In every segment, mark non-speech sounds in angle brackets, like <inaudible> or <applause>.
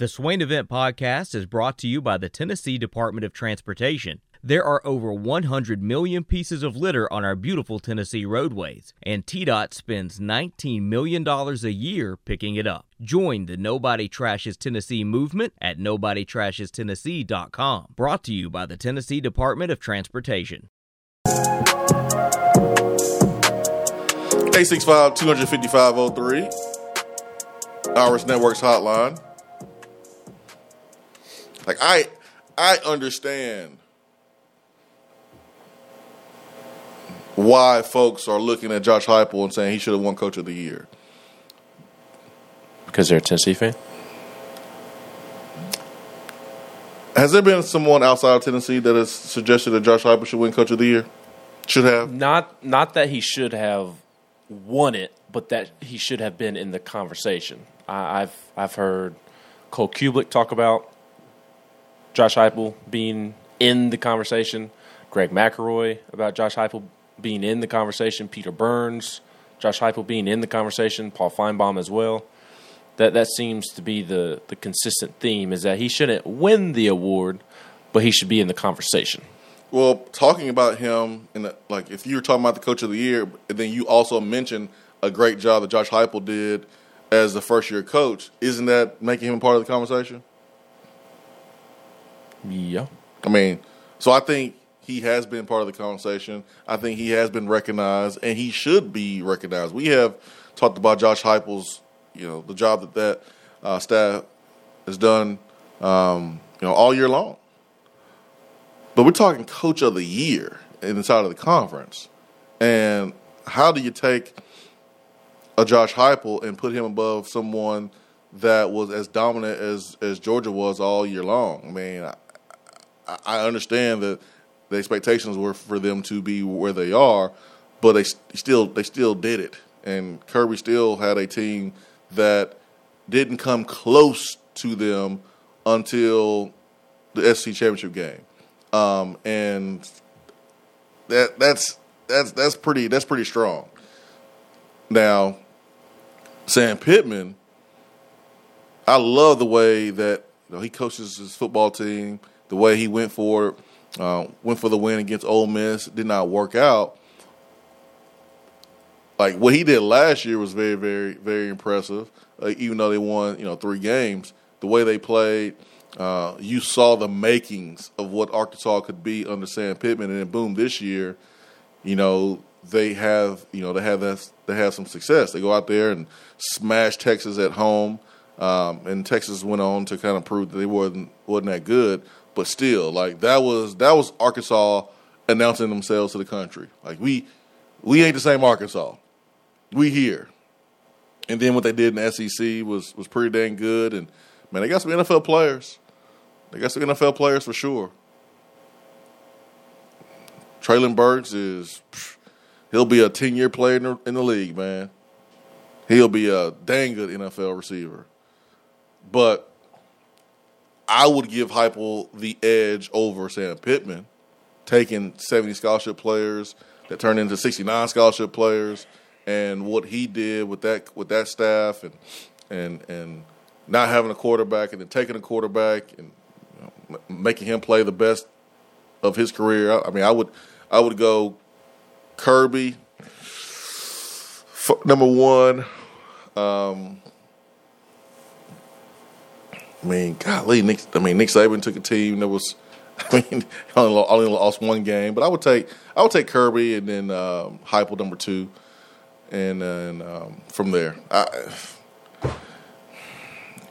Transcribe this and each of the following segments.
The Swain Event Podcast is brought to you by the Tennessee Department of Transportation. There are over 100 million pieces of litter on our beautiful Tennessee roadways, and TDOT spends $19 million a year picking it up. Join the Nobody Trashes Tennessee movement at NobodyTrashesTennessee.com. Brought to you by the Tennessee Department of Transportation. 865 255 03. Iris Networks Hotline. Like I I understand why folks are looking at Josh Heupel and saying he should have won Coach of the Year. Because they're a Tennessee fan? Has there been someone outside of Tennessee that has suggested that Josh Heupel should win Coach of the Year? Should have? Not not that he should have won it, but that he should have been in the conversation. I, I've I've heard Cole Cubelic talk about Josh Heupel being in the conversation. Greg McElroy about Josh Heupel being in the conversation. Peter Burns, Josh Heupel being in the conversation. Paul Finebaum as well. That that seems to be the the consistent theme is that he shouldn't win the award, but he should be in the conversation. Well, talking about him, and like if you were talking about the coach of the year, then you also mentioned a great job that Josh Heupel did as the first year coach, isn't that making him part of the conversation? Yeah. I mean, so I think he has been part of the conversation. I think he has been recognized, and he should be recognized. We have talked about Josh Heupel's, you know, the job that that uh, staff has done, um, you know, all year long. But we're talking coach of the year inside of the conference, and how do you take a Josh Heupel and put him above someone that was as dominant as as Georgia was all year long? I mean, I, I understand that the expectations were for them to be where they are, but they still they still did it, and Kirby still had a team that didn't come close to them until the SC championship game, um, and that that's that's that's pretty that's pretty strong. Now, Sam Pittman, I love the way that you know, he coaches his football team, the way he went for uh, went for the win against Ole Miss. Did not work out. Like what he did last year was very, very, very impressive. Uh, even though they won, you know, three games, the way they played, uh, you saw the makings of what Arkansas could be under Sam Pittman, and then boom, this year, you know, they have, you know, they have that, they have some success. They go out there and smash Texas at home, um, and Texas went on to kind of prove that they wasn't wasn't that good. But still, like that was that was Arkansas announcing themselves to the country. Like we we ain't the same Arkansas. We here. And then what they did in the SEC was was pretty dang good. And man, they got some NFL players. They got some NFL players for sure. Treylon Burks is he'll be a ten year player in the, in the league, man. He'll be a dang good NFL receiver. But I would give Heupel the edge over Sam Pittman, taking 70 scholarship players that turned into 69 scholarship players, and what he did with that with that staff, and and and not having a quarterback, and then taking a quarterback and you know, making him play the best of his career. I, I mean, I would I would go Kirby number one. Um, I mean, golly, Nick. I mean, Nick Saban took a team that was. <laughs> I mean, only, only lost one game, but I would take I would take Kirby and then um, Heupel number two, and then um, from there. I,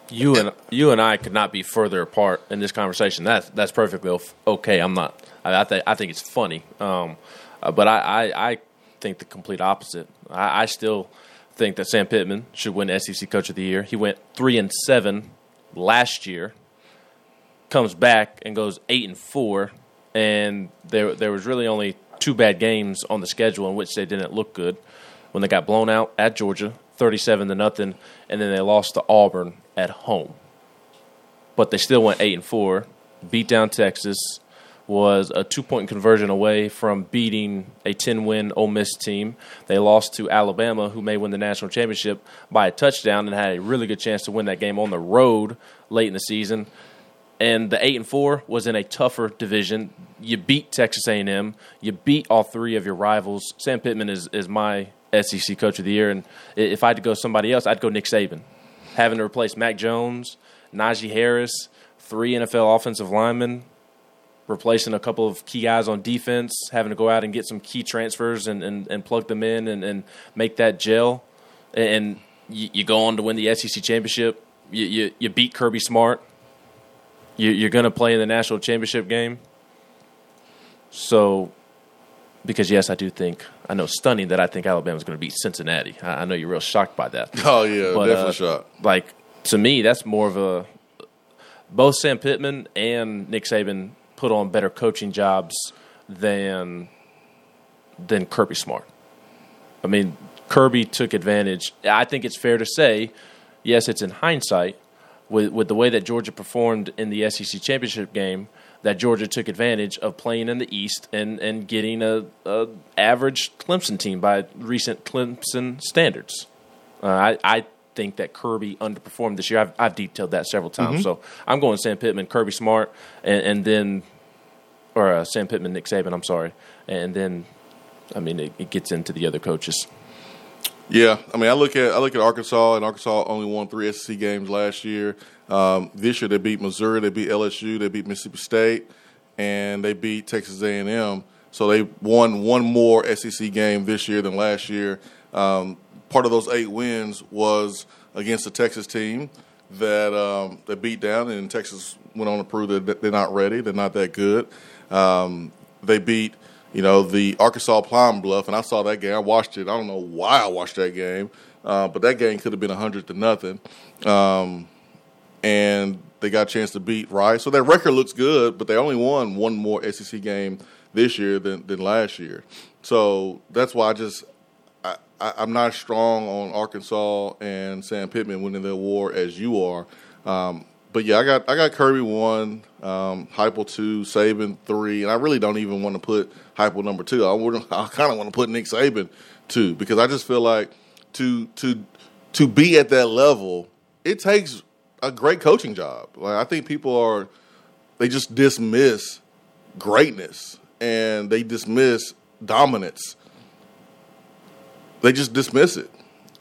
you and you and I could not be further apart in this conversation. That's that's perfectly okay. I'm not. I, I think I think it's funny, um, uh, but I, I, I think the complete opposite. I, I still think that Sam Pittman should win SEC Coach of the Year. He went three and seven last year, comes back and goes eight and four, and there there was really only two bad games on the schedule in which they didn't look good. When they got blown out at Georgia, thirty-seven to nothing, and then they lost to Auburn at home. But they still went eight and four, beat down Texas, was a two point conversion away from beating a 10 win Ole Miss team. They lost to Alabama, who may win the national championship by a touchdown and had a really good chance to win that game on the road late in the season. And the eight and four was in a tougher division. You beat Texas A&M. You beat all three of your rivals. Sam Pittman is is my SEC Coach of the Year, and if I had to go somebody else, I'd go Nick Saban, having to replace Mac Jones, Najee Harris, three NFL offensive linemen, replacing a couple of key guys on defense, having to go out and get some key transfers and, and, and plug them in and, and make that gel. And you, you, go on to win the SEC championship. You, you, you beat Kirby Smart. You, you're going to play in the national championship game. So because yes, I do think I know stunning that I think Alabama's going to beat Cincinnati. I, I, know you're real shocked by that. <laughs> Oh yeah, but, definitely uh, shocked. Like to me, that's more of a both Sam Pittman and Nick Saban put on better coaching jobs than than Kirby Smart. I mean, Kirby took advantage. I think it's fair to say, yes, it's in hindsight with with the way that Georgia performed in the SEC championship game that Georgia took advantage of playing in the East and, and getting a, a average Clemson team by recent Clemson standards. Uh, I, I think that Kirby underperformed this year. I've, I've detailed that several times. Mm-hmm. So I'm going Sam Pittman, Kirby Smart, and, and then, or uh, Sam Pittman, Nick Saban, I'm sorry. And then, I mean, it, it gets into the other coaches. Yeah, I mean, I look at I look at Arkansas, and Arkansas only won three SEC games last year. Um, this year they beat Missouri, they beat LSU, they beat Mississippi State, and they beat Texas A&M. So they won one more SEC game this year than last year. Um, part of those eight wins was against the Texas team that um, that beat down, and Texas went on to prove that they're not ready, they're not that good. Um, they beat you know the Arkansas Pine Bluff, and I saw that game. I watched it. I don't know why I watched that game, uh, but that game could have been hundred to nothing. Um, and they got a chance to beat Rice. So their record looks good, but they only won one more SEC game this year than, than last year. So that's why I just I, am not strong on Arkansas and Sam Pittman winning the award as you are. Um, but yeah, I got I got Kirby one, um, two, Saban three, and I really don't even want to put Heupel number two. I would <laughs> I kind of want to put Nick Saban two because I just feel like to to to be at that level, it takes a great coaching job. Like I think people are they just dismiss greatness and they dismiss dominance. They just dismiss it.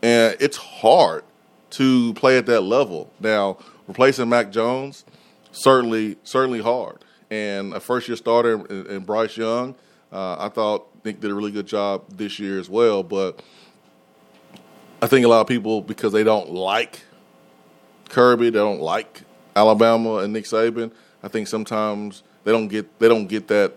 And it's hard to play at that level. Now, replacing Mac Jones, certainly certainly hard. And a first year starter in, in Bryce Young, uh, I thought Nick did a really good job this year as well. But I think a lot of people, because they don't like Kirby. They don't like Alabama and Nick Saban. I think sometimes they don't get they don't get that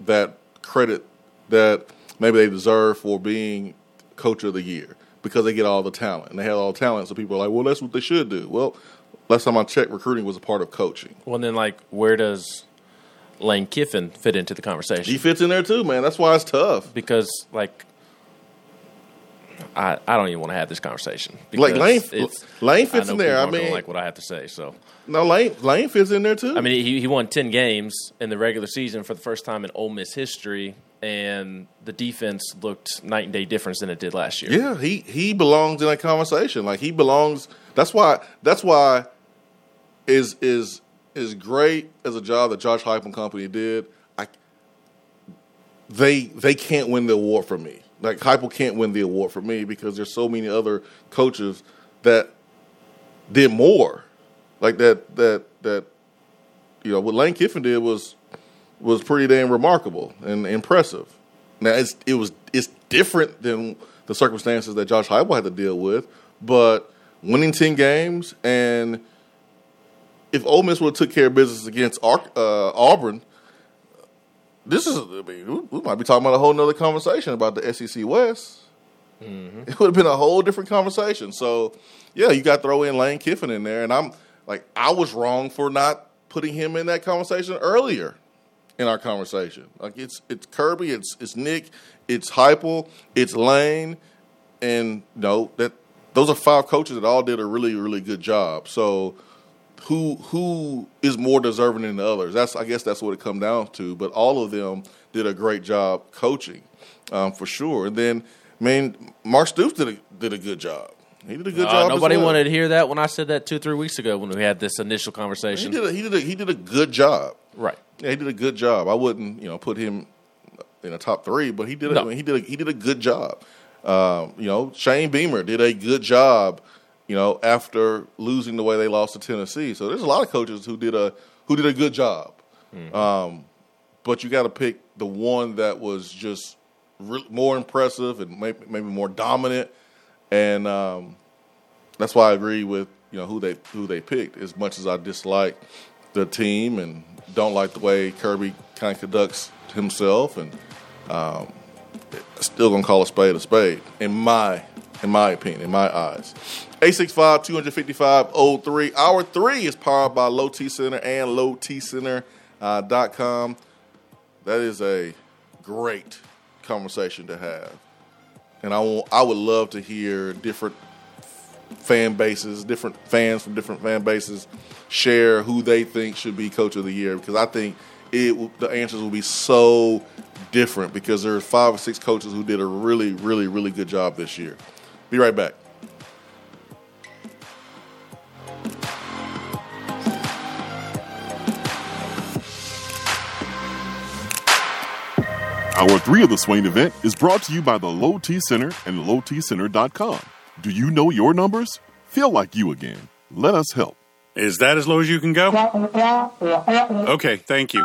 that credit that maybe they deserve for being coach of the year because they get all the talent and they have all the talent. So people are like, well, that's what they should do. Well, last time I checked, recruiting was a part of coaching. Well, then like, where does Lane Kiffin fit into the conversation? He fits in there too, man. That's why it's tough because like I, I don't even want to have this conversation. Like Lane, Lane fits in there. I mean, like what I have to say. So no, Lane Lane fits in there too. I mean, he he won ten games in the regular season for the first time in Ole Miss history, and the defense looked night and day difference than it did last year. Yeah, he he belongs in that conversation. Like he belongs. That's why. That's why is is is great as a job that Josh Heupel and company did. I they they can't win the award for me like Heupel can't win the award for me because there's so many other coaches that did more. Like that that that you know what Lane Kiffin did was was pretty damn remarkable and impressive. Now it's it was it's different than the circumstances that Josh Heupel had to deal with, but winning ten games and if Ole Miss would have took care of business against uh, Auburn this is, I mean, we might be talking about a whole nother conversation about the SEC West. Mm-hmm. It would have been a whole different conversation. So, yeah, you got to throw in Lane Kiffin in there. And I'm like, I was wrong for not putting him in that conversation earlier in our conversation. Like, it's it's Kirby, it's it's Nick, it's Heupel, it's Lane. And, you know, that those are five coaches that all did a really, really good job. So, who who is more deserving than the others. That's I guess that's what it comes down to. But all of them did a great job coaching, um, for sure. And then, I mean, Mark Stoops did a, did a good job. He did a good uh, job. Nobody well. wanted to hear that when I said that two three weeks ago when we had this initial conversation. He did a, he did a, he did a good job. Right. Yeah, he did a good job. I wouldn't you know put him in the top three, but he did a, no. he did a, he did a good job. Um, you know, Shane Beamer did a good job. You know, after losing the way they lost to Tennessee, so there's a lot of coaches who did a who did a good job. Mm-hmm. Um, but you got to pick the one that was just re- more impressive and maybe, maybe more dominant, and um, that's why I agree with you know who they who they picked. As much as I dislike the team and don't like the way Kirby kind of conducts himself, and um, still gonna call a spade a spade in my in my opinion, in my eyes. 865 255 03. Hour three is powered by Low T Center and lowtcenter.com. Uh, that is a great conversation to have. And I, want, I would love to hear different fan bases, different fans from different fan bases share who they think should be coach of the year because I think it the answers will be so different because there's five or six coaches who did a really, really, really good job this year. Be right back. Hour three of the Swain event is brought to you by the Low T Center and lowtcenter.com. Do you know your numbers? Feel like you again. Let us help. Is that as low as you can go? <laughs> Okay, thank you.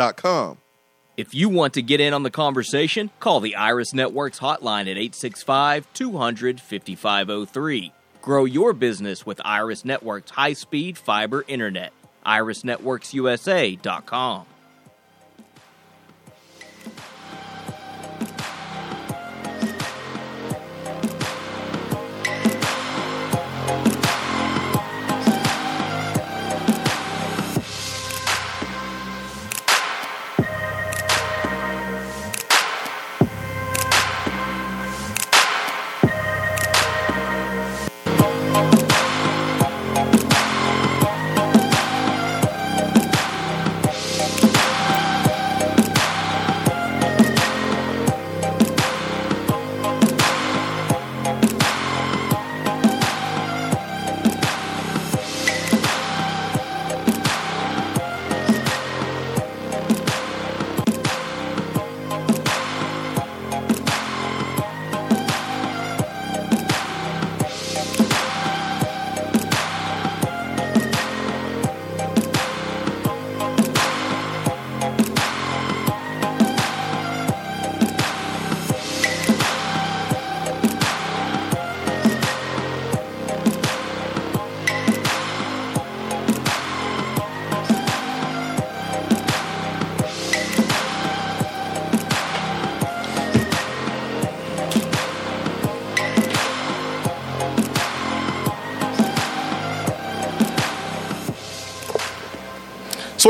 marknelsondenim.com. If you want to get in on the conversation, call the Iris Networks hotline at 865 200 5503. Grow your business with Iris Networks high speed fiber internet. IrisNetworksUSA.com.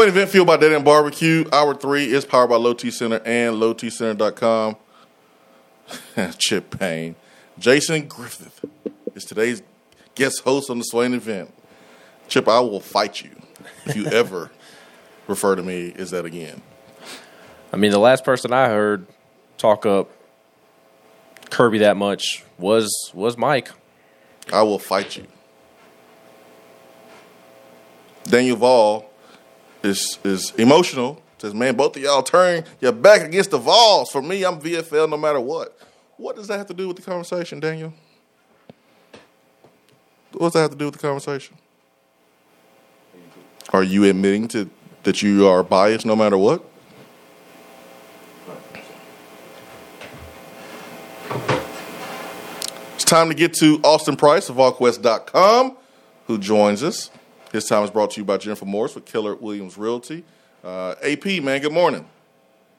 Swain Event Fueled by Dead End Barbecue. Hour three is powered by Low T Center and LowTCenter.com. <laughs> Chip Payne. Jason Griffith is today's guest host on the Swain Event. Chip, I will fight you if you ever <laughs> refer to me as that again. I mean, the last person I heard talk up Kirby that much was was Mike. I will fight you. Daniel Vall is is emotional. Says, man, both of y'all turn your back against the Vols. For me, I'm VFL no matter what. What does that have to do with the conversation, Daniel? What does that have to do with the conversation? Are you admitting to that you are biased no matter what? It's time to get to Austin Price of VolQuest.com, who joins us. His time is brought to you by Jennifer Morris with Keller Williams Realty. Uh, AP, man, good morning.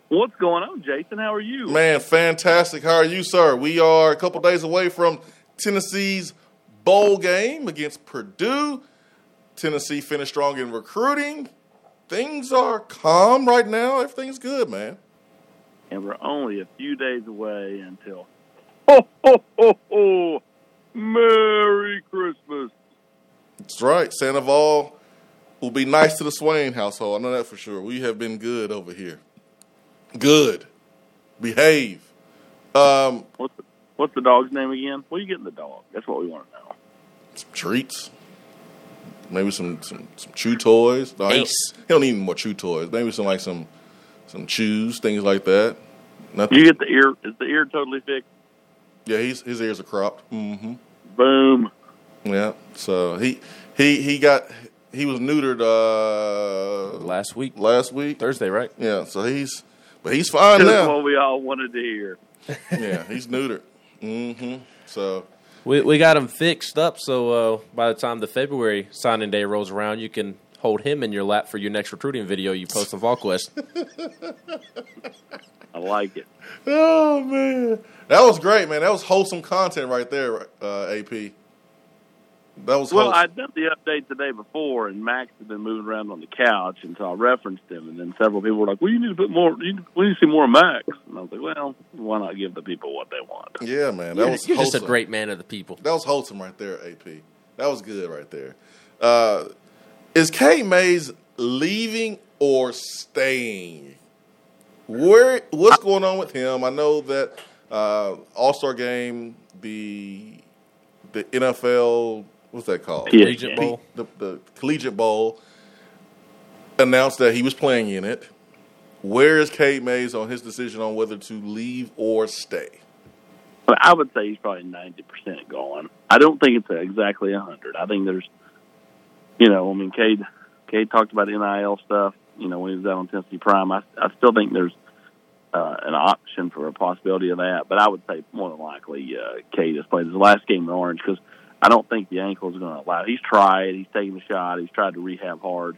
What's going on, Jason? How are you? Man, fantastic. How are you, sir? We are a couple days away from Tennessee's bowl game against Purdue. Tennessee finished strong in recruiting. Things are calm right now. Everything's good, man. And we're only a few days away until. <laughs> Ho, ho, ho, ho! Merry Christmas. That's right. Sandoval will be nice to the Swain household. I know that for sure. We have been good over here. Good. Behave. Um, What's the, what's the dog's name again? What are you getting the dog? That's what we want to know. some treats. Maybe some some, some chew toys. No, he don't- Ace. He don't need more chew toys. Maybe some like some some chews, things like that. Nothing. You get the ear. Is the ear totally fixed? yeah, he's, his ears are cropped. hmm Boom. Yeah. So he he he got he was neutered uh Last week, last week. Thursday, right? Yeah. So he's but he's fine That's now. what we all wanted to hear. <laughs> yeah, he's neutered. hmm So We we got him fixed up, so uh, by the time the February signing day rolls around, you can hold him in your lap for your next recruiting video you post on VolQuest. <laughs> I like it. oh man, that was great, man. That was wholesome content right there, uh, AP. That Well, wholesome. I'd done the update the day before, and Max had been moving around on the couch, and so I referenced him, and then several people were like, "Well, you need to put more. You need, we need to see more of Max." And I was like, "Well, why not give the people what they want?" yeah, man, that You're, was you're just a great man of the people. That was wholesome right there, AP. That was good right there. Uh, is Cade Mays leaving or staying? Where what's going on with him? I know that uh, All Star Game, the the NFL, what's that called? Yeah. Collegiate Bowl. The, the Collegiate Bowl announced that he was playing in it. Where is Cade Mays on his decision on whether to leave or stay? I would say he's probably ninety percent gone. I don't think it's exactly a hundred. I think there's, you know, I mean, Cade, Cade talked about NIL stuff. You know, when he was out on Tennessee Prime, I, I still think there's uh, an option for a possibility of that. But I would say more than likely, uh, Cade has played his last game in Orange because I don't think the ankle is going to allow. He's tried. He's taken the shot. He's tried to rehab hard.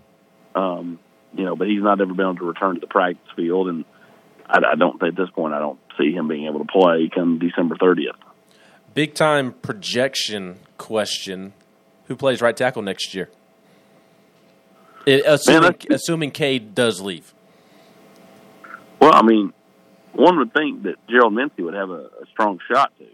Um, you know, but he's not ever been able to return to the practice field, and I, I don't at this point I don't see him being able to play come December thirtieth. Big time projection question: Who plays right tackle next year? It, assuming, that's- assuming Cade does leave. Well, I mean, one would think that Gerald Mincey would have a, a strong shot to.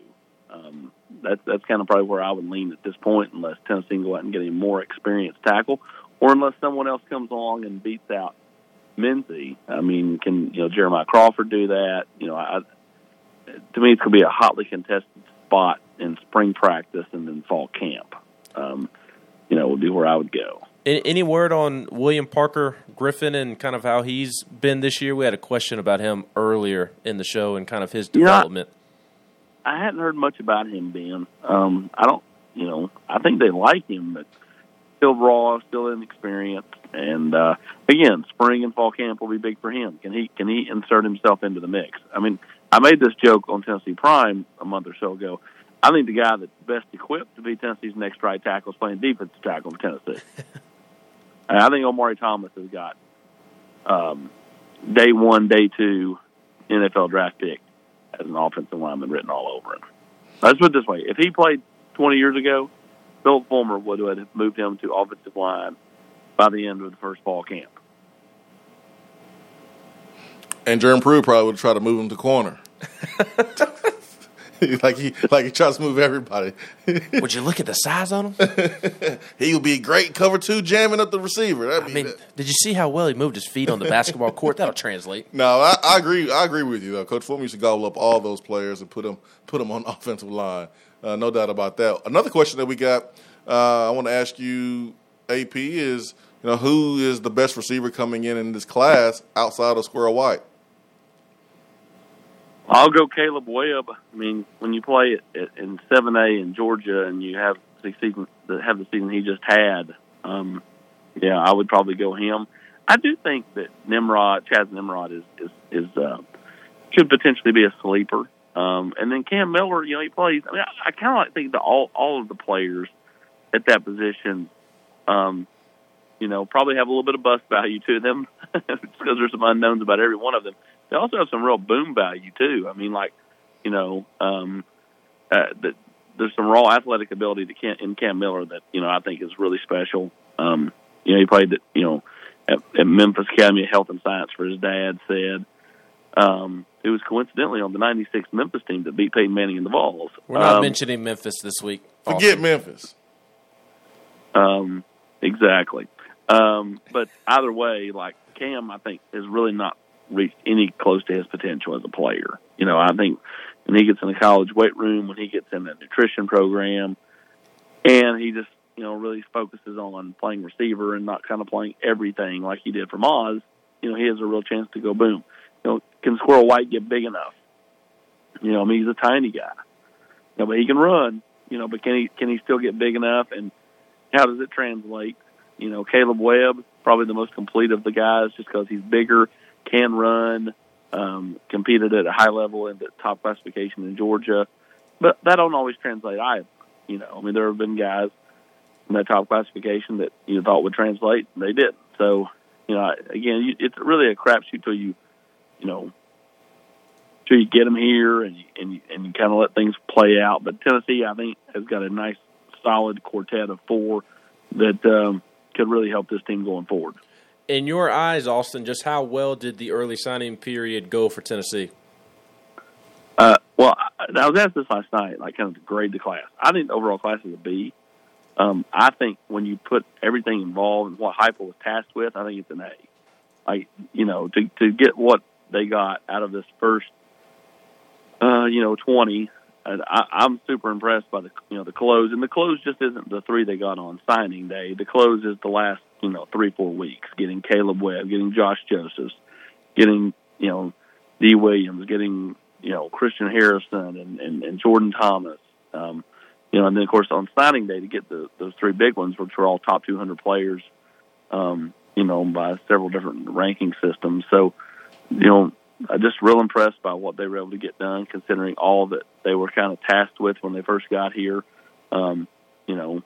Um, that's that's kind of probably where I would lean at this point, unless Tennessee can go out and get a more experienced tackle, or unless someone else comes along and beats out Mincey. I mean, can you know Jeremiah Crawford do that? You know, I, to me, it's going to be a hotly contested spot in spring practice and then fall camp. Um, you know, would be where I would go. Any, any word on William Parker Griffin and kind of how he's been this year? We had a question about him earlier in the show and kind of his Yeah. development. I hadn't heard much about him, Ben. Um, I don't, you know, I think they like him, but still raw, still inexperienced, and uh, again, spring and fall camp will be big for him. Can he can he insert himself into the mix? I mean, I made this joke on Tennessee Prime a month or so ago. I think the guy that's best equipped to be Tennessee's next right tackle is playing defensive tackle in Tennessee. <laughs> and I think Omari Thomas has got um, day one, day two NFL draft pick as an offensive lineman written all over him. Let's put it this way: if he played 20 years ago, Phil Fulmer would have moved him to offensive line by the end of the first fall camp. And Jeremy Pruitt probably would try to move him to corner. <laughs> <laughs> like he like he tries to move everybody. <laughs> Would you look at the size on him? <laughs> he would be great cover two jamming up the receiver. That'd I be, mean, did you see how well he moved his feet on the basketball court? That'll translate. no, I, I agree. I agree with you though. Coach Fulmer used to gobble up all those players and put them put them on offensive line. Uh, no doubt about that. Another question that we got, uh, I want to ask you, AP, is you know who is the best receiver coming in in this class outside of Squirrel White? I'll go Caleb Webb. I mean, when you play in seven A in Georgia and you have the season have the season he just had, um, yeah, I would probably go him. I do think that Nimrod, Chaz Nimrod, is is is uh, could potentially be a sleeper. Um, and then Cam Miller, you know, he plays. I mean, I, I kind of like think that all all of the players at that position, um, you know, probably have a little bit of bust value to them <laughs> because there's some unknowns about every one of them. They also have some real boom value too. I mean, like, you know, um, uh, that there's some raw athletic ability to Cam, in Cam Miller that you know I think is really special. Um, you know, he played at you know at, at Memphis Academy of Health and Science for his dad said. Um, it was coincidentally on the '96 Memphis team that beat Peyton Manning in the Vols. We're not Um, mentioning Memphis this week. Forget Austin. Memphis. Um, exactly. Um, but either way, like Cam, I think has really not reached any close to his potential as a player. You know, I think when he gets in the college weight room, when he gets in that nutrition program, and he just you know really focuses on playing receiver and not kind of playing everything like he did for Moz. You know, he has a real chance to go boom. You know, can Squirrel White get big enough? You know, I mean, he's a tiny guy. You know, but he can run. You know, but can he can he still get big enough? And how does it translate? You know, Caleb Webb, probably the most complete of the guys, just because he's bigger, can run, um, competed at a high level in the top classification in Georgia, but that don't always translate either. You know, I mean, there have been guys in that top classification that you thought would translate, and they didn't. So, you know, again, you, it's really a crapshoot till you, you know, till you get them here and you, and you, and you kind of let things play out. But Tennessee, I think, has got a nice solid quartet of four that um, could really help this team going forward. In your eyes, Austin, just how well did the early signing period go for Tennessee? Uh, well, I, was asked this last night, like kind of to grade the class. I think the overall class is a B. Um, I think when you put everything involved and what Heupel was tasked with, I think it's an A. Like you know, to to get what they got out of this first, uh, you know, twenty, I, I'm super impressed by the you know the close, and the close just isn't the three they got on signing day. The close is the last you know three four weeks, getting Caleb Webb, getting Josh Josephs, getting you know Dee Williams, getting you know Christian Harrison and and, and Jordan Thomas. Um, you know, and then of course on signing day to get the those three big ones, which were all top 200 players, um, you know, by several different ranking systems. So, you know, I'm just real impressed by what they were able to get done, considering all that they were kind of tasked with when they first got here. Um, you know,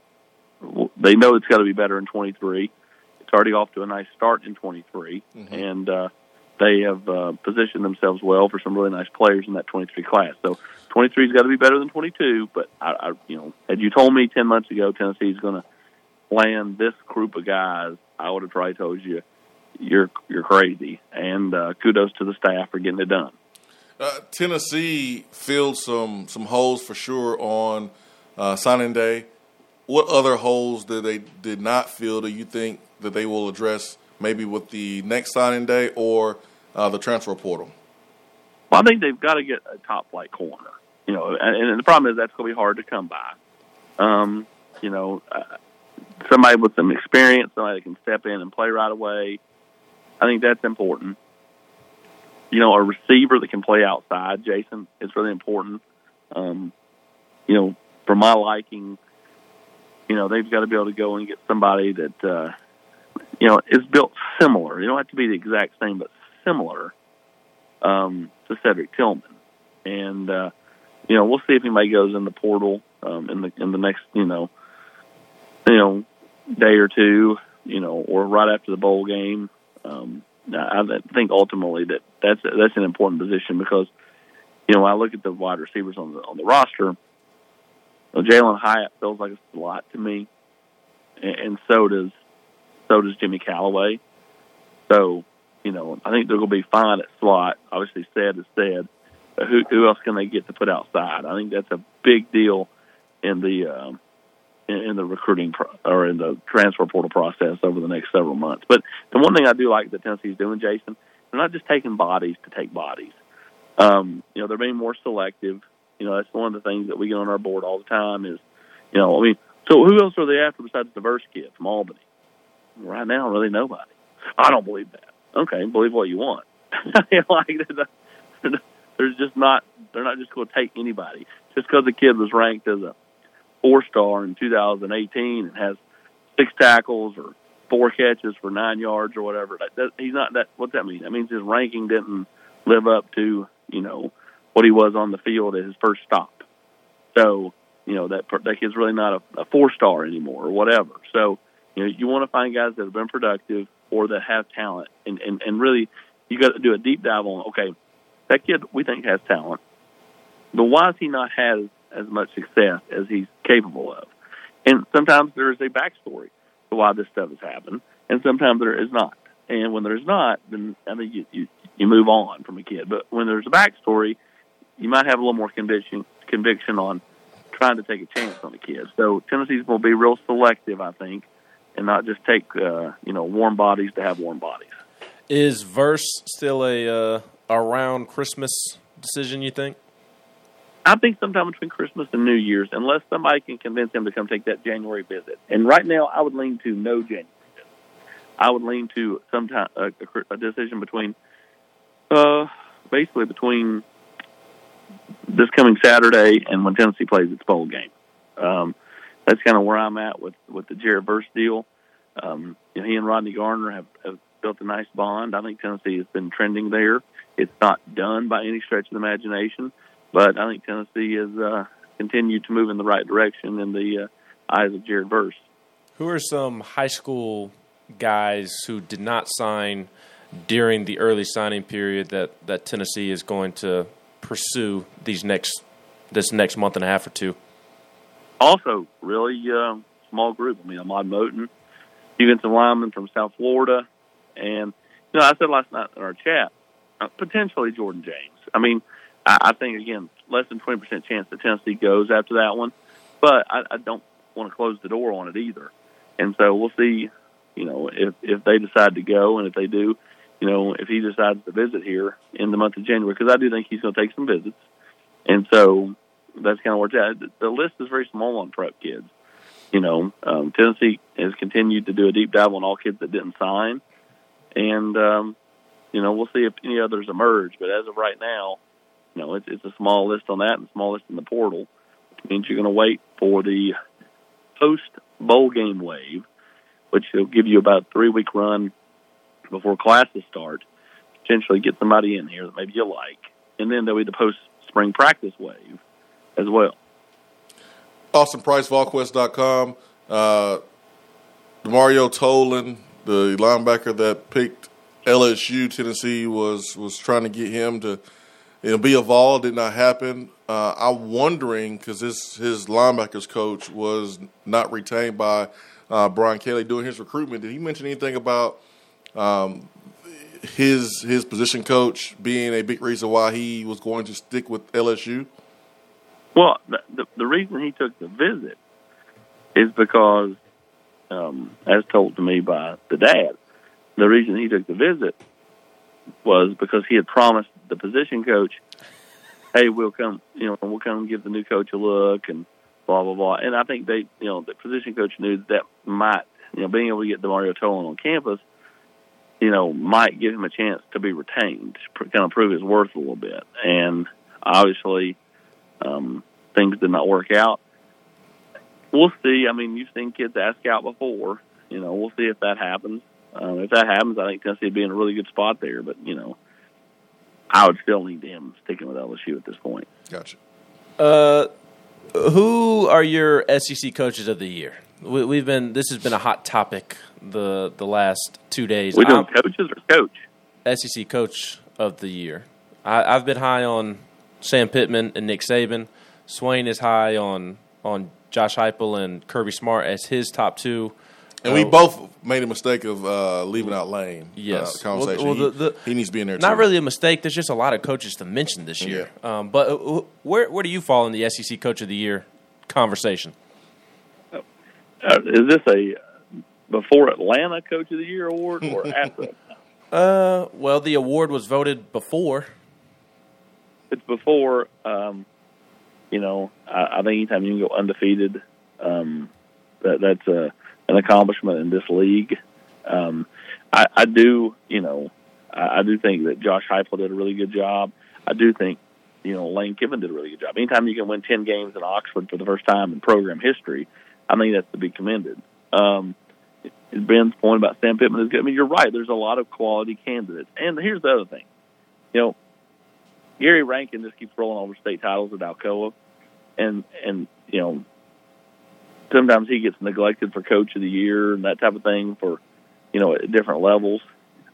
they know it's got to be better in 23. It's already off to a nice start in 23, mm-hmm. and uh, they have uh, positioned themselves well for some really nice players in that 23 class. So 23's got to be better than 22. But I, I, you know, had you told me 10 months ago Tennessee's going to land this group of guys, I would have probably told you you're you're crazy. And uh, kudos to the staff for getting it done. Uh, Tennessee filled some some holes for sure on uh, signing day. What other holes that they did not fill do you think that they will address maybe with the next signing day or uh, the transfer portal? Well, I think they've got to get a top flight corner. You know, and, and the problem is that's going to be hard to come by. Um, you know, uh, somebody with some experience, somebody that can step in and play right away. I think that's important. You know, a receiver that can play outside, Jason, is really important. Um, you know, for my liking, you know, they've got to be able to go and get somebody that, uh, you know, is built similar. You don't have to be the exact same, but similar um, to Cedric Tillman. And, uh, you know, we'll see if anybody goes in the portal um, in the in the next, you know, you know, day or two, you know, or right after the bowl game. Um, I think ultimately that that's that's an important position because, you know, I look at the wide receivers on the on the roster. Jalin Hyatt feels like a lot to me, and, and so does so does Jimmy Calloway. So, you know, I think they're going to be fine at slot. Obviously, said is said. Who who else can they get to put outside? I think that's a big deal in the um, in the recruiting pro- or in the transfer portal process over the next several months. But the one thing I do like that Tennessee's doing, Jason, they're not just taking bodies to take bodies. Um, you know, they're being more selective. You know, that's one of the things that we get on our board all the time is, you know, I mean, so who else are they after besides the Verse kid from Albany? Right now, really nobody. I don't believe that. Okay, believe what you want. <laughs> like <laughs> there's just not they're not just going to take anybody just because the kid was ranked as a four star in 2018 and has six tackles or four catches for nine yards or whatever. That, that, he's not that. What's that mean? That means his ranking didn't live up to you know what he was on the field at his first stop. So you know that that kid's really not a, a four star anymore or whatever. So you know you want to find guys that have been productive or that have talent, and and and really you got to do a deep dive on. Okay, that kid we think has talent, but why has he not had as much success as he's capable of. And sometimes there is a backstory to why this stuff has happened, and sometimes there is not. And when there's not, then I mean you, you you move on from a kid. But when there's a backstory, you might have a little more conviction conviction on trying to take a chance on a kid. So Tennessee's will be real selective, I think, and not just take uh, you know warm bodies to have warm bodies. Is Verse still a uh, around Christmas decision? You think? I think sometime between Christmas and New Year's, unless somebody can convince him to come take that January visit. And right now, I would lean to no January. I would lean to sometime a, a decision between, uh, basically between this coming Saturday and when Tennessee plays its bowl game. Um, that's kind of where I'm at with with the Jared Verse deal. Um, you know, he and Rodney Garner have, have built a nice bond. I think Tennessee has been trending there. It's not done by any stretch of the imagination but I think Tennessee has uh, continued to move in the right direction in the uh, eyes of Jared Verse. Who are some high school guys who did not sign during the early signing period that, that Tennessee is going to pursue these next this next month and a half or two? also really uh, small group. I mean, Ahmad Moten, defensive lineman from South Florida, and you know I said last night in our chat, uh, potentially Jordan James. I mean, I, I think again less than twenty percent chance that Tennessee goes after that one, but I, I don't want to close the door on it either. And so we'll see, you know, if if they decide to go, and if they do, you know, if he decides to visit here in the month of January, because I do think he's going to take some visits, and so that's kind of where it's at. The list is very small on prep kids. You know, um, Tennessee has continued to do a deep dive on all kids that didn't sign, and um, you know, we'll see if any others emerge. But as of right now, you know, it's, it's a small list on that and small list in the portal, which means you're going to wait for the post bowl game wave, which will give you about a three week run before classes start. Potentially get somebody in here that maybe you like, and then there'll be the post spring practice wave as well. Austin Price, VolQuest.com. Uh, Mario Tolan, the linebacker that picked LSU, Tennessee was was trying to get him to know, be a Vol. Did not happen. Uh, I'm wondering because his his linebackers coach was not retained by uh, Brian Kelly doing his recruitment. Did he mention anything about um, his his position coach being a big reason why he was going to stick with LSU? Well, the, the, the reason he took the visit is because, um, as told to me by the dad, the reason he took the visit was because he had promised the position coach, "Hey, we'll come, you know, we'll come give the new coach a look and blah blah blah." And I think they, you know, the position coach knew that, that might, you know, being able to get Demario Tolan on campus, you know, might give him a chance to be retained, kind of prove his worth a little bit. And obviously, um, things did not work out. We'll see. I mean, you've seen kids ask out before. You know, we'll see if that happens. Um, if that happens, I think Tennessee would be in a really good spot there. But you know, I would still lean to him sticking with LSU at this point. Gotcha. Uh, who are your SEC coaches of the year? We, have been this has been a hot topic the the last two days. We doing coaches or coach? SEC coach of the year. I, I've been high on Sam Pittman and Nick Saban. Swain is high on on Josh Heupel and Kirby Smart as his top two. And we both made a mistake of uh, leaving out Lane. Yes, uh, conversation. Well, well, the, the, he, he, needs to be in there. Not too. really a mistake. There's just a lot of coaches to mention this year. Yeah. Um, but uh, where where do you fall in the SEC Coach of the Year conversation? Uh, is this a before Atlanta Coach of the Year award or <laughs> after? uh, well, the award was voted before. It's before. Um, you know, I, I think anytime you can go undefeated, um, that that's a an accomplishment in this league. Um, I, I do, you know, I, I do think that Josh Heupel did a really good job. I do think, you know, Lane Kiffin did a really good job. Anytime you can win ten games in Oxford for the first time in program history, I think that's to be commended. Um, Ben's point about Sam Pittman is good. I mean, you're right. There's a lot of quality candidates, and here's the other thing. You know, Gary Rankin just keeps rolling over state titles at Alcoa, and and you know sometimes he gets neglected for coach of the year and that type of thing for you know at different levels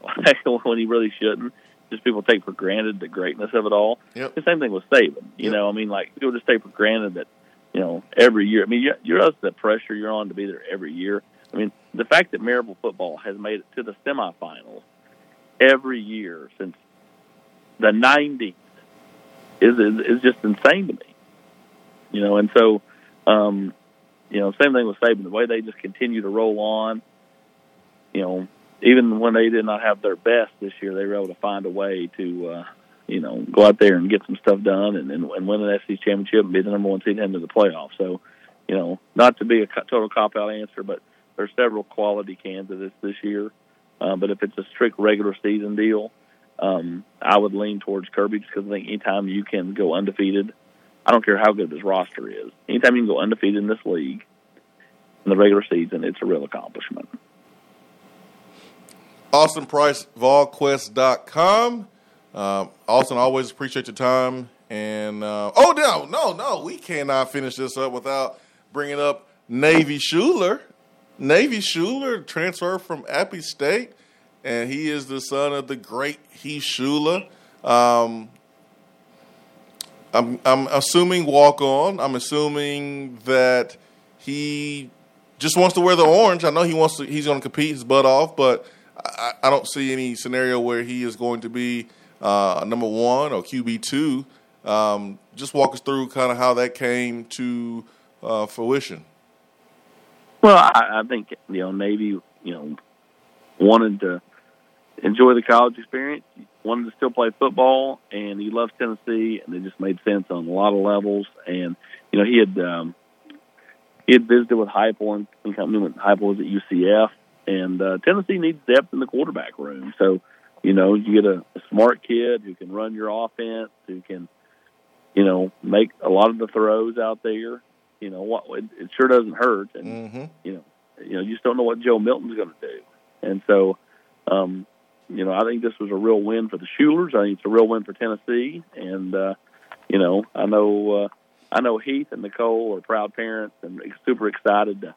<laughs> when he really shouldn't. Just people take for granted the greatness of it all. Yep. The same thing with Saban. You yep. know, I mean, like people just take for granted that you know every year. I mean, you, you realize the pressure you're on to be there every year. I mean, the fact that Maryville football has made it to the semifinals every year since the '90s is is, is just insane to me. You know, and so um, you know, same thing with Saban. The way they just continue to roll on. You know, even when they did not have their best this year, they were able to find a way to, uh, you know, go out there and get some stuff done and, and, and win an SEC championship and be the number one seed into the playoffs. So, you know, not to be a total cop out answer, but there's several quality candidates this year. Uh, but if it's a strict regular season deal, um, I would lean towards Kirby because I think anytime you can go undefeated I don't care how good his roster is. Anytime you can go undefeated in this league in the regular season, it's a real accomplishment. Austin Price, VolQuest.com. Um, Austin, always appreciate your time. And uh, oh no, no, no, we cannot finish this up without bringing up Navy Shuler. Navy Shuler transferred from Appy State, and he is the son of the great Heath Shuler. Um, I'm I'm assuming walk on. I'm assuming that he just wants to wear the orange. I know he wants to. He's going to compete his butt off, but I, I, don't see any scenario where he is going to be uh, number one or QB two. Um, just walk us through kind of how that came to uh, fruition. Well, I, I think you know Navy, you know, wanted to enjoy the college experience, wanted to still play football, and he loves Tennessee, and it just made sense on a lot of levels. And you know, he had um, he had visited with Heupel and, and company when Heupel was at UCF, and uh, Tennessee needs depth in the quarterback room. So, you know, you get a, a smart kid who can run your offense, who can, you know, make a lot of the throws out there. You know what? It, it sure doesn't hurt, and mm-hmm. you know, you know, you just don't know what Joe Milton's going to do. And so, um, you know, I think this was a real win for the Shulers. I think it's a real win for Tennessee, and uh, you know, I know. Uh, I know Heath and Nicole are proud parents and super excited to,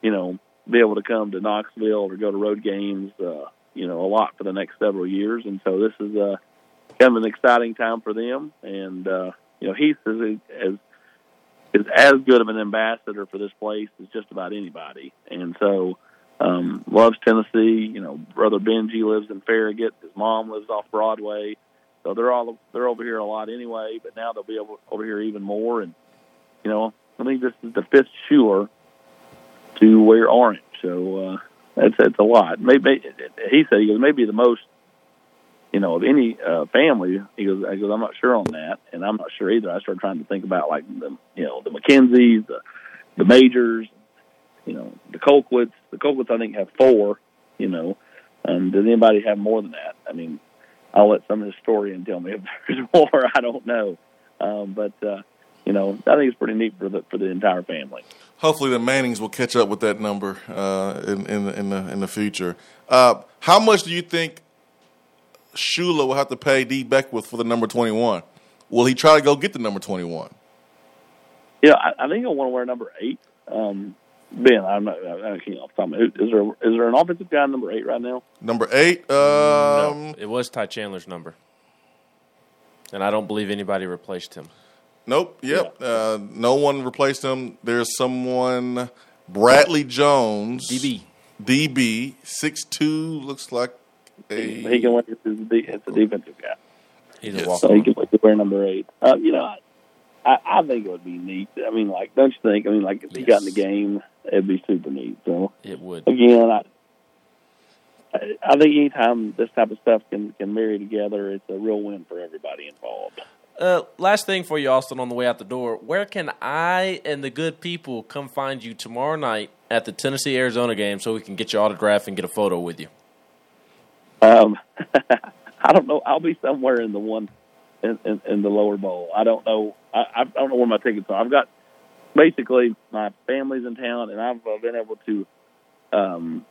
you know, be able to come to Knoxville or go to road games, uh, you know, a lot for the next several years. And so this is uh, kind of an exciting time for them. And uh, you know, Heath is as is as good of an ambassador for this place as just about anybody. And so um, loves Tennessee. You know, brother Benji lives in Farragut. His mom lives off Broadway. So they're all they're over here a lot anyway, but now they'll be over, over here even more. And you know, I think this is the fifth Shuler to wear orange, so uh, that's that's a lot. Maybe he said he goes maybe the most, you know, of any uh, family. He goes, I goes, I'm not sure on that, and I'm not sure either. I started trying to think about like the you know the McKenzies, the the Majors, you know, the Colquitts. The Colquitts I think have four. You know, um, does anybody have more than that? I mean, I'll let some historian tell me if <laughs> there's more. I don't know, um, but uh, you know, I think it's pretty neat for the for the entire family. Hopefully, the Mannings will catch up with that number uh, in in the, in the in the future. Uh, how much do you think Shuler will have to pay D Beckwith for the number twenty one? Will he try to go get the number twenty one? Yeah, I, I think he'll want to wear number eight. Um, Ben, I'm not. I can't off the top of Is there is there an offensive guy number eight right now? Number eight. Um, no, it was Ty Chandler's number, and I don't believe anybody replaced him. Nope. Yep. Yeah. Uh, no one replaced him. There's someone. Bradley Jones. DB. DB. Six two looks like a. He can wear. as a defensive guy. He's a walk. So he can play the wear number eight. Uh, you know, I, I think it would be neat. I mean, like, don't you think? I mean, like, if he got in the game, it'd be super neat. So it would. Again, I, I think anytime this type of stuff can can marry together, it's a real win for everybody involved. Uh, last thing for you, Austin, on the way out the door. Where can I and the good people come find you tomorrow night at the Tennessee Arizona game so we can get your autograph and get a photo with you? Um, <laughs> I don't know. I'll be somewhere in the one in, in, in the lower bowl. I don't know. I, I don't know where my tickets are. I've got basically my family's in town, and I've uh, been able to um,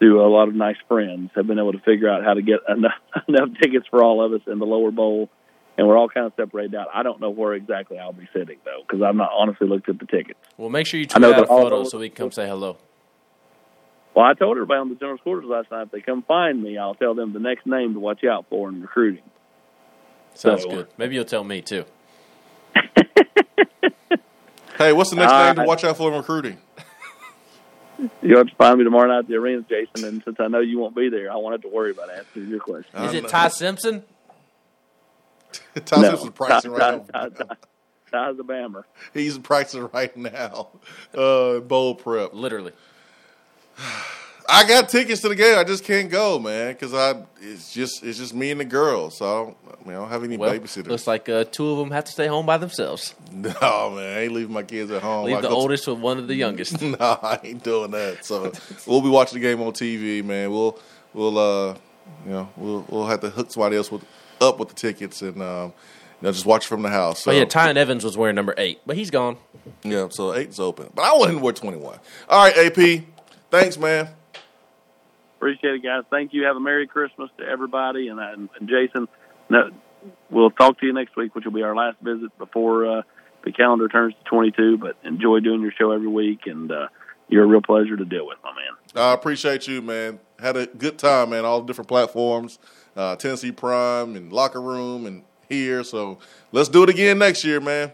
do a lot of nice friends. Have been able to figure out how to get <laughs> enough, enough tickets for all of us in the lower bowl, and we're all kind of separated out. I don't know where exactly I'll be sitting though, because I've not honestly looked at the tickets. Well, make sure you tweet out a photo so we can come say hello. Well, I told everybody on the general quarters last night if they come find me, I'll tell them the next name to watch out for in recruiting. Sounds so, good. Maybe you'll tell me too. Hey, what's the next uh, name to watch out for in recruiting? You have to find me tomorrow night at the arena, Jason. And since I know you won't be there, I won't have to worry about answering your question. Is it Ty Simpson? <laughs> Ty no, Simpson's practicing Ty, right Ty, now. Ty, Ty, Ty's a bammer. He's practicing right now. Uh, bowl prep. Literally. <sighs> <sighs> <sighs> I got tickets to the game. I just can't go, man, because I it's just it's just me and the girls. So I don't, I, mean, I don't have any well, babysitters. Looks like uh, two of them have to stay home by themselves. <laughs> No, man, I ain't leaving my kids at home. Leave the oldest to... with one of the youngest. <laughs> no, I ain't doing that. So we'll be watching the game on TV, man. We'll we'll uh you know we'll we'll have to hook somebody else with up with the tickets and um you know just watch from the house. So. Oh yeah, Ty Evans was wearing number eight, but he's gone. Yeah, so eight's open, but I want him to wear twenty one. All right, AP, thanks, man. Appreciate it, guys. Thank you. Have a Merry Christmas to everybody. And, and, and Jason, no, we'll talk to you next week, which will be our last visit before uh, the calendar turns to 22. But enjoy doing your show every week, and uh, you're a real pleasure to deal with, my man. I appreciate you, man. Had a good time, man. All the different platforms, uh, Tennessee Prime and Locker Room and here. So let's do it again next year, man.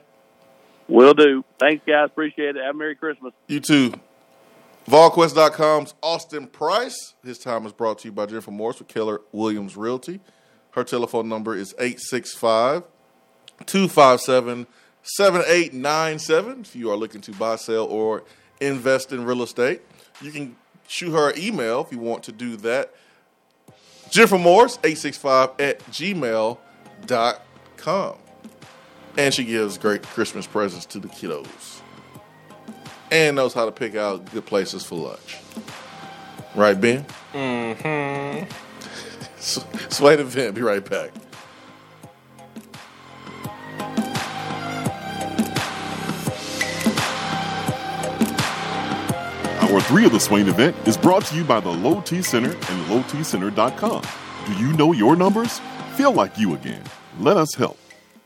Will do. Thanks, guys. Appreciate it. Have a Merry Christmas. You too. VolQuest.com's Austin Price. His time is brought to you by Jennifer Morris with Keller Williams Realty. Her telephone number is 865 257 7897. If you are looking to buy, sell, or invest in real estate, you can shoot her an email if you want to do that. Jennifer Morris, 865 at gmail.com. And she gives great Christmas presents to the kiddos. And knows how to pick out good places for lunch. Right, Ben? Mm-hmm. Sway the vent. Be right back. Hour three of the Swain event is brought to you by the Low T Center and LowTCenter.com. Do you know your numbers? Feel like you again. Let us help.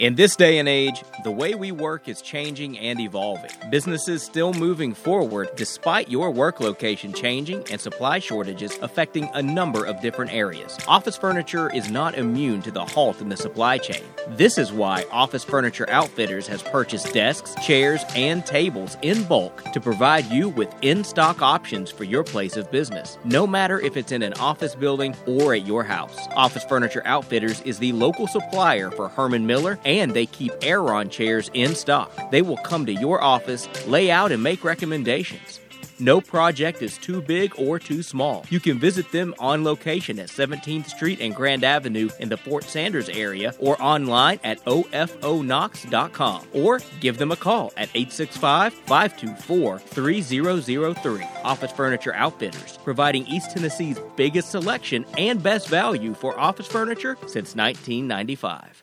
In this day and age, the way we work is changing and evolving. Businesses still moving forward despite your work location changing and supply shortages affecting a number of different areas. Office furniture is not immune to the halt in the supply chain. This is why Office Furniture Outfitters has purchased desks, chairs, and tables in bulk to provide you with in stock options for your place of business, no matter if it's in an office building or at your house. Office Furniture Outfitters is the local supplier for Herman Miller they keep Aeron chairs in stock. They will come to your office, lay out, and make recommendations. No project is too big or too small. You can visit them on location at 17th Street and Grand Avenue in the Fort Sanders area or online at ofoknox.com or give them a call at 865 524 3003. Office Furniture Outfitters, providing East Tennessee's biggest selection and best value for office furniture since 1995.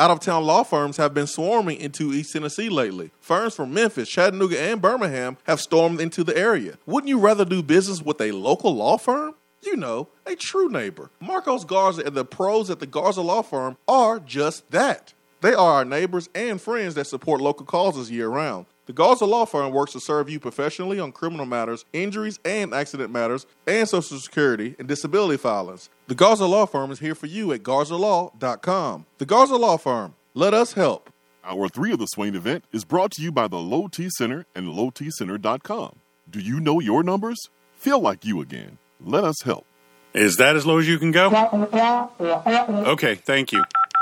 Out of town law firms have been swarming into East Tennessee lately. Firms from Memphis, Chattanooga, and Birmingham have stormed into the area. Wouldn't you rather do business with a local law firm? You know, a true neighbor. Marcos Garza and the pros at the Garza Law Firm are just that. They are our neighbors and friends that support local causes year round. The Garza Law Firm works to serve you professionally on criminal matters, injuries and accident matters, and Social Security and disability filings. The Garza Law Firm is here for you at garzalaw.com. The Garza Law Firm. Let us help. Hour three of the Swain event is brought to you by the Low T Center and LowTCenter.com. Do you know your numbers? Feel like you again. Let us help. Is that as low as you can go? Okay, thank you.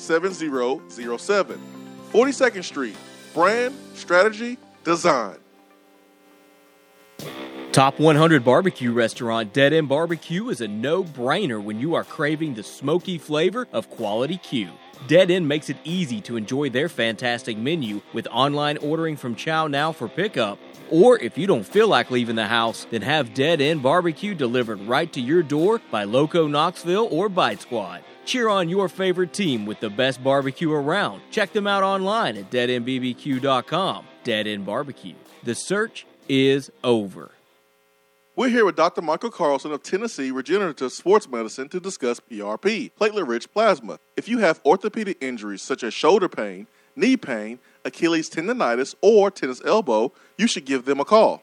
7007. 42nd Street, brand, strategy, design. Top 100 barbecue restaurant Dead End Barbecue is a no brainer when you are craving the smoky flavor of quality Q. Dead End makes it easy to enjoy their fantastic menu with online ordering from Chow Now for pickup. Or if you don't feel like leaving the house, then have Dead End Barbecue delivered right to your door by Loco Knoxville or Bite Squad. Cheer on your favorite team with the best barbecue around. Check them out online at deadendbbq.com. Dead End Barbecue. The search is over. We're here with Dr. Michael Carlson of Tennessee Regenerative Sports Medicine to discuss PRP, platelet rich plasma. If you have orthopedic injuries such as shoulder pain, knee pain, Achilles tendonitis, or tennis elbow, you should give them a call.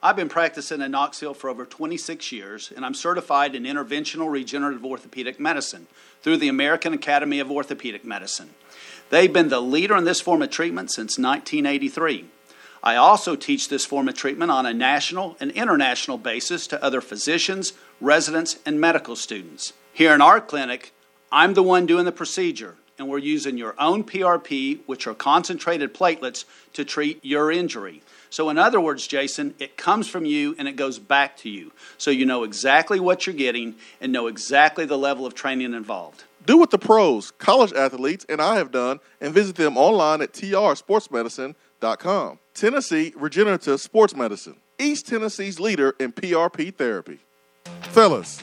I've been practicing in Knoxville for over 26 years, and I'm certified in interventional regenerative orthopedic medicine through the American Academy of Orthopedic Medicine. They've been the leader in this form of treatment since 1983. I also teach this form of treatment on a national and international basis to other physicians, residents, and medical students. Here in our clinic, I'm the one doing the procedure, and we're using your own PRP, which are concentrated platelets, to treat your injury. So, in other words, Jason, it comes from you and it goes back to you. So you know exactly what you're getting and know exactly the level of training involved. Do what the pros, college athletes, and I have done and visit them online at trsportsmedicine.com. Tennessee Regenerative Sports Medicine, East Tennessee's leader in PRP therapy. Fellas,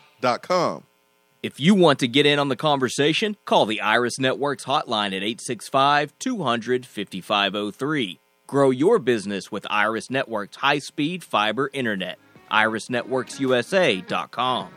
If you want to get in on the conversation, call the Iris Networks hotline at 865 200 5503. Grow your business with Iris Networks high speed fiber internet. IrisNetworksUSA.com.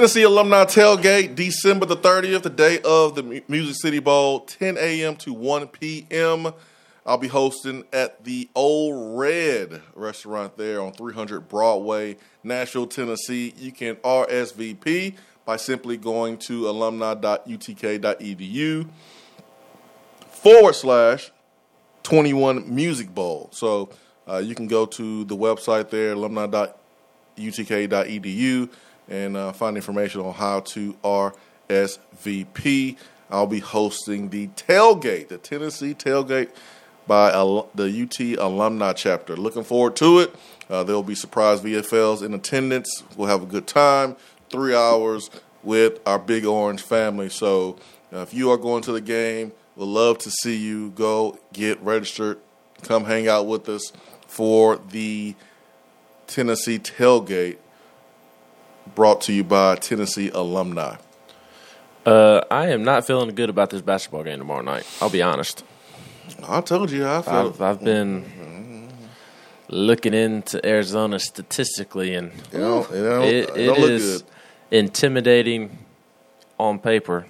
Tennessee Alumni Tailgate, December the 30th, the day of the Mu- Music City Bowl, 10 a.m. to 1 p.m. I'll be hosting at the Ole Red restaurant there on 300 Broadway, Nashville, Tennessee. You can RSVP by simply going to alumni.utk.edu forward slash 21 Music Bowl. So uh, you can go to the website there, alumni.utk.edu, and uh, find information on how to RSVP. I'll be hosting the tailgate, the Tennessee tailgate by al- the UT alumni chapter. Looking forward to it. Uh, there will be surprise VFLs in attendance. We'll have a good time. Three hours with our Big Orange family. So uh, if you are going to the game, we'd love to see you. Go get registered. Come hang out with us for the Tennessee tailgate brought to you by Tennessee alumni. Uh, I am not feeling good about this basketball game tomorrow night. I'll be honest. I told you I feel. I've I've been looking into Arizona statistically, and You know, you know, it, it it don't look good. intimidating on paper.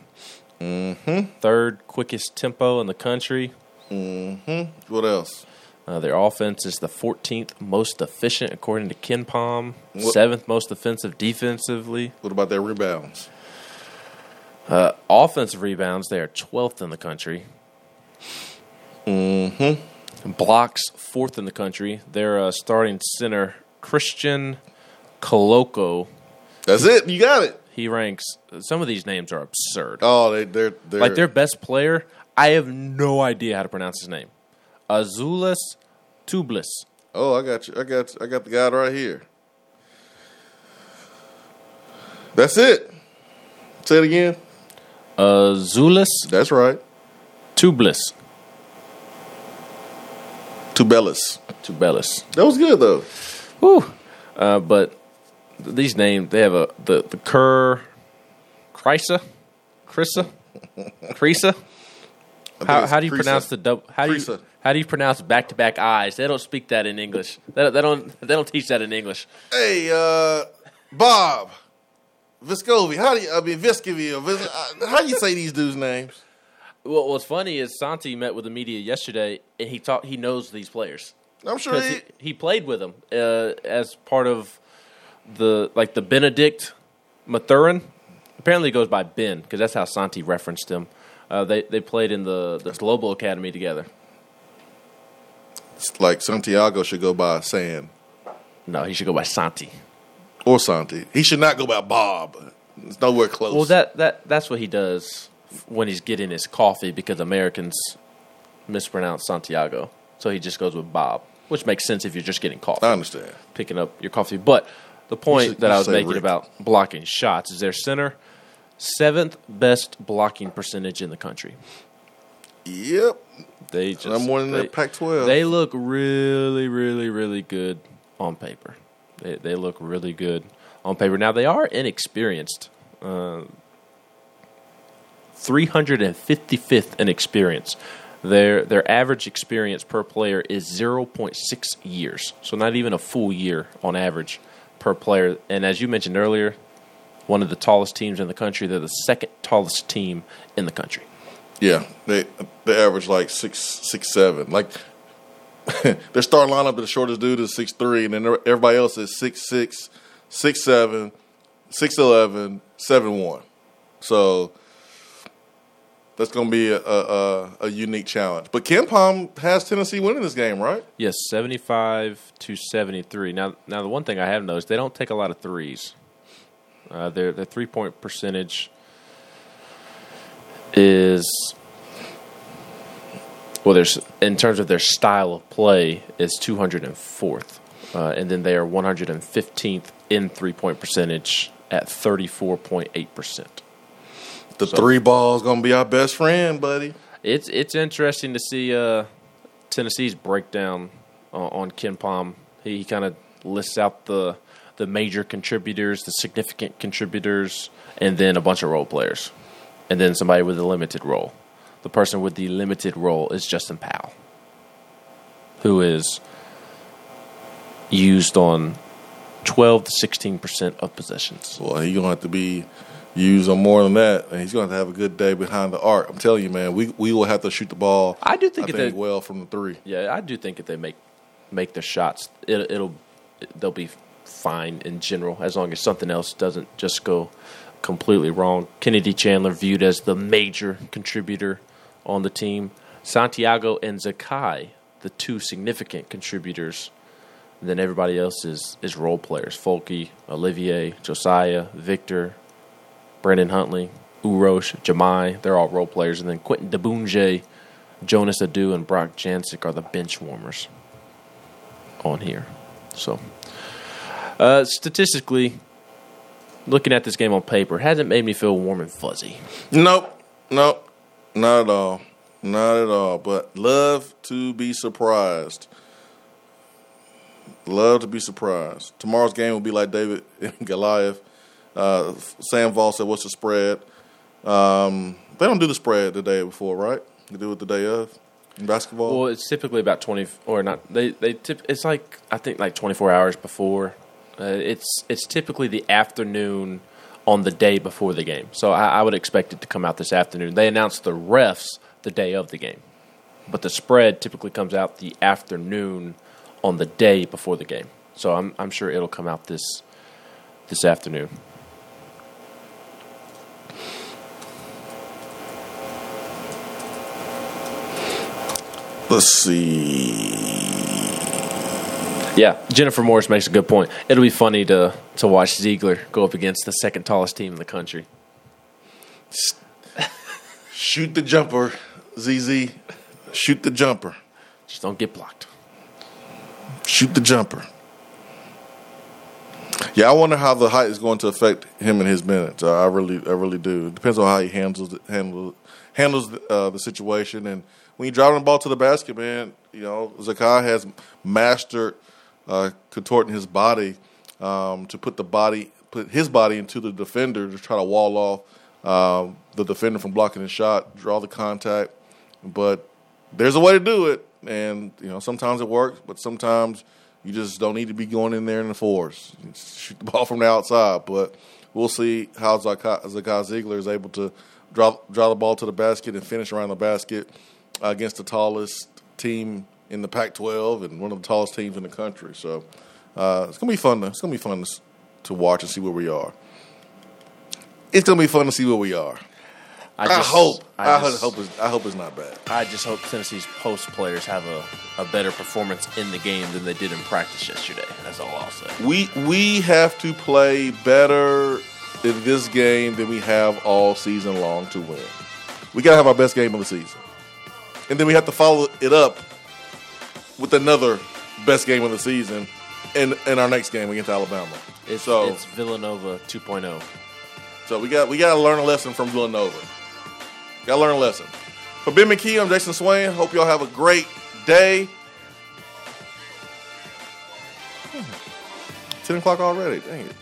Mm-hmm. Third quickest tempo in the country. Mm-hmm. What else? Uh, their offense is the 14th most efficient according to KenPom. What- Seventh most offensive defensively. What about their rebounds? Uh, offensive rebounds, they are 12th in the country. Mm-hmm. Blocks, fourth in the country. Their uh, starting center, Christian Koloko, That's it. You got it. he ranks. Some of these names are absurd. Oh, they they're they're like their best player, I have no idea how to pronounce his name. Azulis Tublis. Oh, I got you. I got you. I got the guy right here. That's it. Say it again. Uh, Zulus That's right. Tubeless. Tubelis. Tubellis. That was good though. Whew. Uh, but these names, they have a the the Kriisa, Kriisa. <laughs> I think How, how do you pronounce the double? How do you. How do you pronounce back to back eyes? They don't speak that in English. They, don't- they don't they don't teach that in English. Hey, uh, Bob Vescovi. How do you? I mean Vescovi. or Vis- uh, How do you say these dudes' names? Well, what's funny is Santi met with the media yesterday, and he talked. He knows these players I'm sure he. he, he played with them uh, as part of the like the Benedict Mathurin. Apparently, he goes by Ben because that's how Santi referenced him. Uh, they they played in the the Global Academy together. Like Santiago should go by San No, he should go by Santi. or Santi. He should not go by Bob. It's nowhere close. Well, that that that's what he does when he's getting his coffee because Americans mispronounce Santiago, so he just goes with Bob, which makes sense if you're just getting coffee. I understand. picking up your coffee. But the point should- that you I was say making Rick. about blocking shots is their center seventh best blocking percentage in the country. Yep. They just Number one in the they- Pac-12. They look really, really, really good on paper. They they look really good on paper. Now they are inexperienced. Uh, 355th in experience. Their their average experience per player is 0.6 years. So not even a full year on average per player. And as you mentioned earlier, one of the tallest teams in the country. They're the second tallest team in the country. Yeah, they they average like six six seven. Like <laughs> their starting lineup, the shortest dude is six three, and then everybody else is six six, six seven, six eleven, seven one. So that's going to be a, a, a, unique challenge. But KenPom has Tennessee winning this game, right? Yes, seventy-five to seventy-three. Now, now the one thing I have noticed, they don't take a lot of threes. Uh, their their three-point percentage is well, there's in terms of their style of play is two hundred and fourth, uh, and then they are one hundred and fifteenth in three-point percentage at thirty-four point eight percent. The three ball is going to be our best friend, buddy. It's it's interesting to see uh, Tennessee's breakdown uh, on KenPom. He, he kind of lists out the the major contributors, the significant contributors, and then a bunch of role players, and then somebody with a limited role. The person with the limited role is Justin Powell, who is used on twelve to sixteen percent of possessions. Well, he's going to have to be used on more than that, and he's going to have a good day behind the arc. I'm telling you, man, we we will have to shoot the ball. I do think I if think they- well from the three. Yeah, I do think if they make make their shots, it, it'll they'll be fine in general as long as something else doesn't just go completely wrong. Kennedy Chandler viewed as the major contributor on the team. Santiago and Zakai, the two significant contributors. And then everybody else is is role players: Fulky, Olivier, Josiah, Victor, Brandon Huntley, Urosh, Jahmai. They're all role players, and then Quentin Diboundje, Jonas Aidoo, and Brock Jancek are the bench warmers on here. So, uh, statistically, looking at this game on paper, hasn't made me feel warm and fuzzy. Nope, nope, not at all, not at all. But love to be surprised. Love to be surprised. Tomorrow's game will be like David <laughs> and Goliath. Uh, Sam Vol said, "What's the spread?" Um, they don't do the spread the day before, right? They do it the day of in basketball. Well, it's typically about twenty or not. They they tip. It's like I think like twenty four hours before. Uh, it's it's typically the afternoon on the day before the game. So I, I would expect it to come out this afternoon. They announce the refs the day of the game, but the spread typically comes out the afternoon on the day before the game. So I'm I'm sure it'll come out this this afternoon. Let's see. Yeah, Jennifer Morris makes a good point. It'll be funny to to watch Zeigler go up against the second tallest team in the country. Shoot the jumper, ZZ. Shoot the jumper. Just don't get blocked. shoot the jumper. Yeah, I wonder how the height is going to affect him and his minutes. Uh, I really, I really do. It depends on how he handles it, handles handles uh, the situation. And when you're driving the ball to the basket, man, you know Zakai has mastered uh, contorting his body um, to put the body, put his body into the defender to try to wall off um, the defender from blocking his shot, draw the contact. But there's a way to do it, and you know sometimes it works, but sometimes you just don't need to be going in there in the force. Shoot the <laughs> ball from the outside, but we'll see how Zakai Zeigler is able to draw draw the ball to the basket and finish around the basket against the tallest team in the Pac-12 and one of the tallest teams in the country. So uh, it's gonna be fun. To, it's gonna be fun to, to watch and see where we are. It's gonna be fun to see where we are. I, just, I hope. I, I just, hope. It's, I hope it's not bad. I just hope Tennessee's post players have a, a better performance in the game than they did in practice yesterday. That's all I'll say. We we have to play better in this game than we have all season long to win. We gotta have our best game of the season, and then we have to follow it up with another best game of the season in in our next game against Alabama. It's, so it's Villanova 2.0. So we got we got to learn a lesson from Villanova. Got to learn a lesson. For Ben McKee, I'm Jason Swain. Hope y'all have a great day. Hmm. 10 o'clock already. Dang it.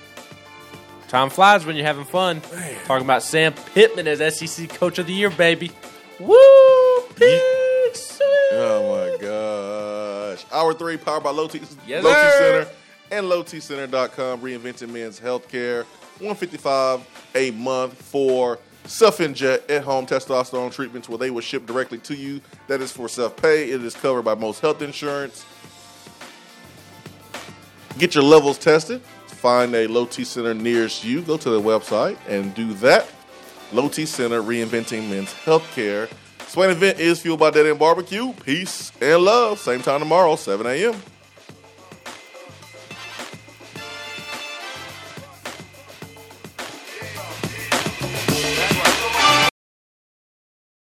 Time flies when you're having fun. Man. Talking about Sam Pittman as SEC Coach of the Year, baby. Woo! Peace! Oh my gosh. Hour three, powered by Low T, yes, Low T Center and lowtcenter.com. Reinventing men's healthcare. 155 a month for self-inject at-home testosterone treatments where they will ship directly to you. That is for self-pay. It is covered by most health insurance. Get your levels tested. Find a Low T Center nearest you. Go to the website and do that. Low T Center, reinventing men's healthcare. Swain event is fueled by Dead End Barbecue. Peace and love. Same time tomorrow, 7 a.m.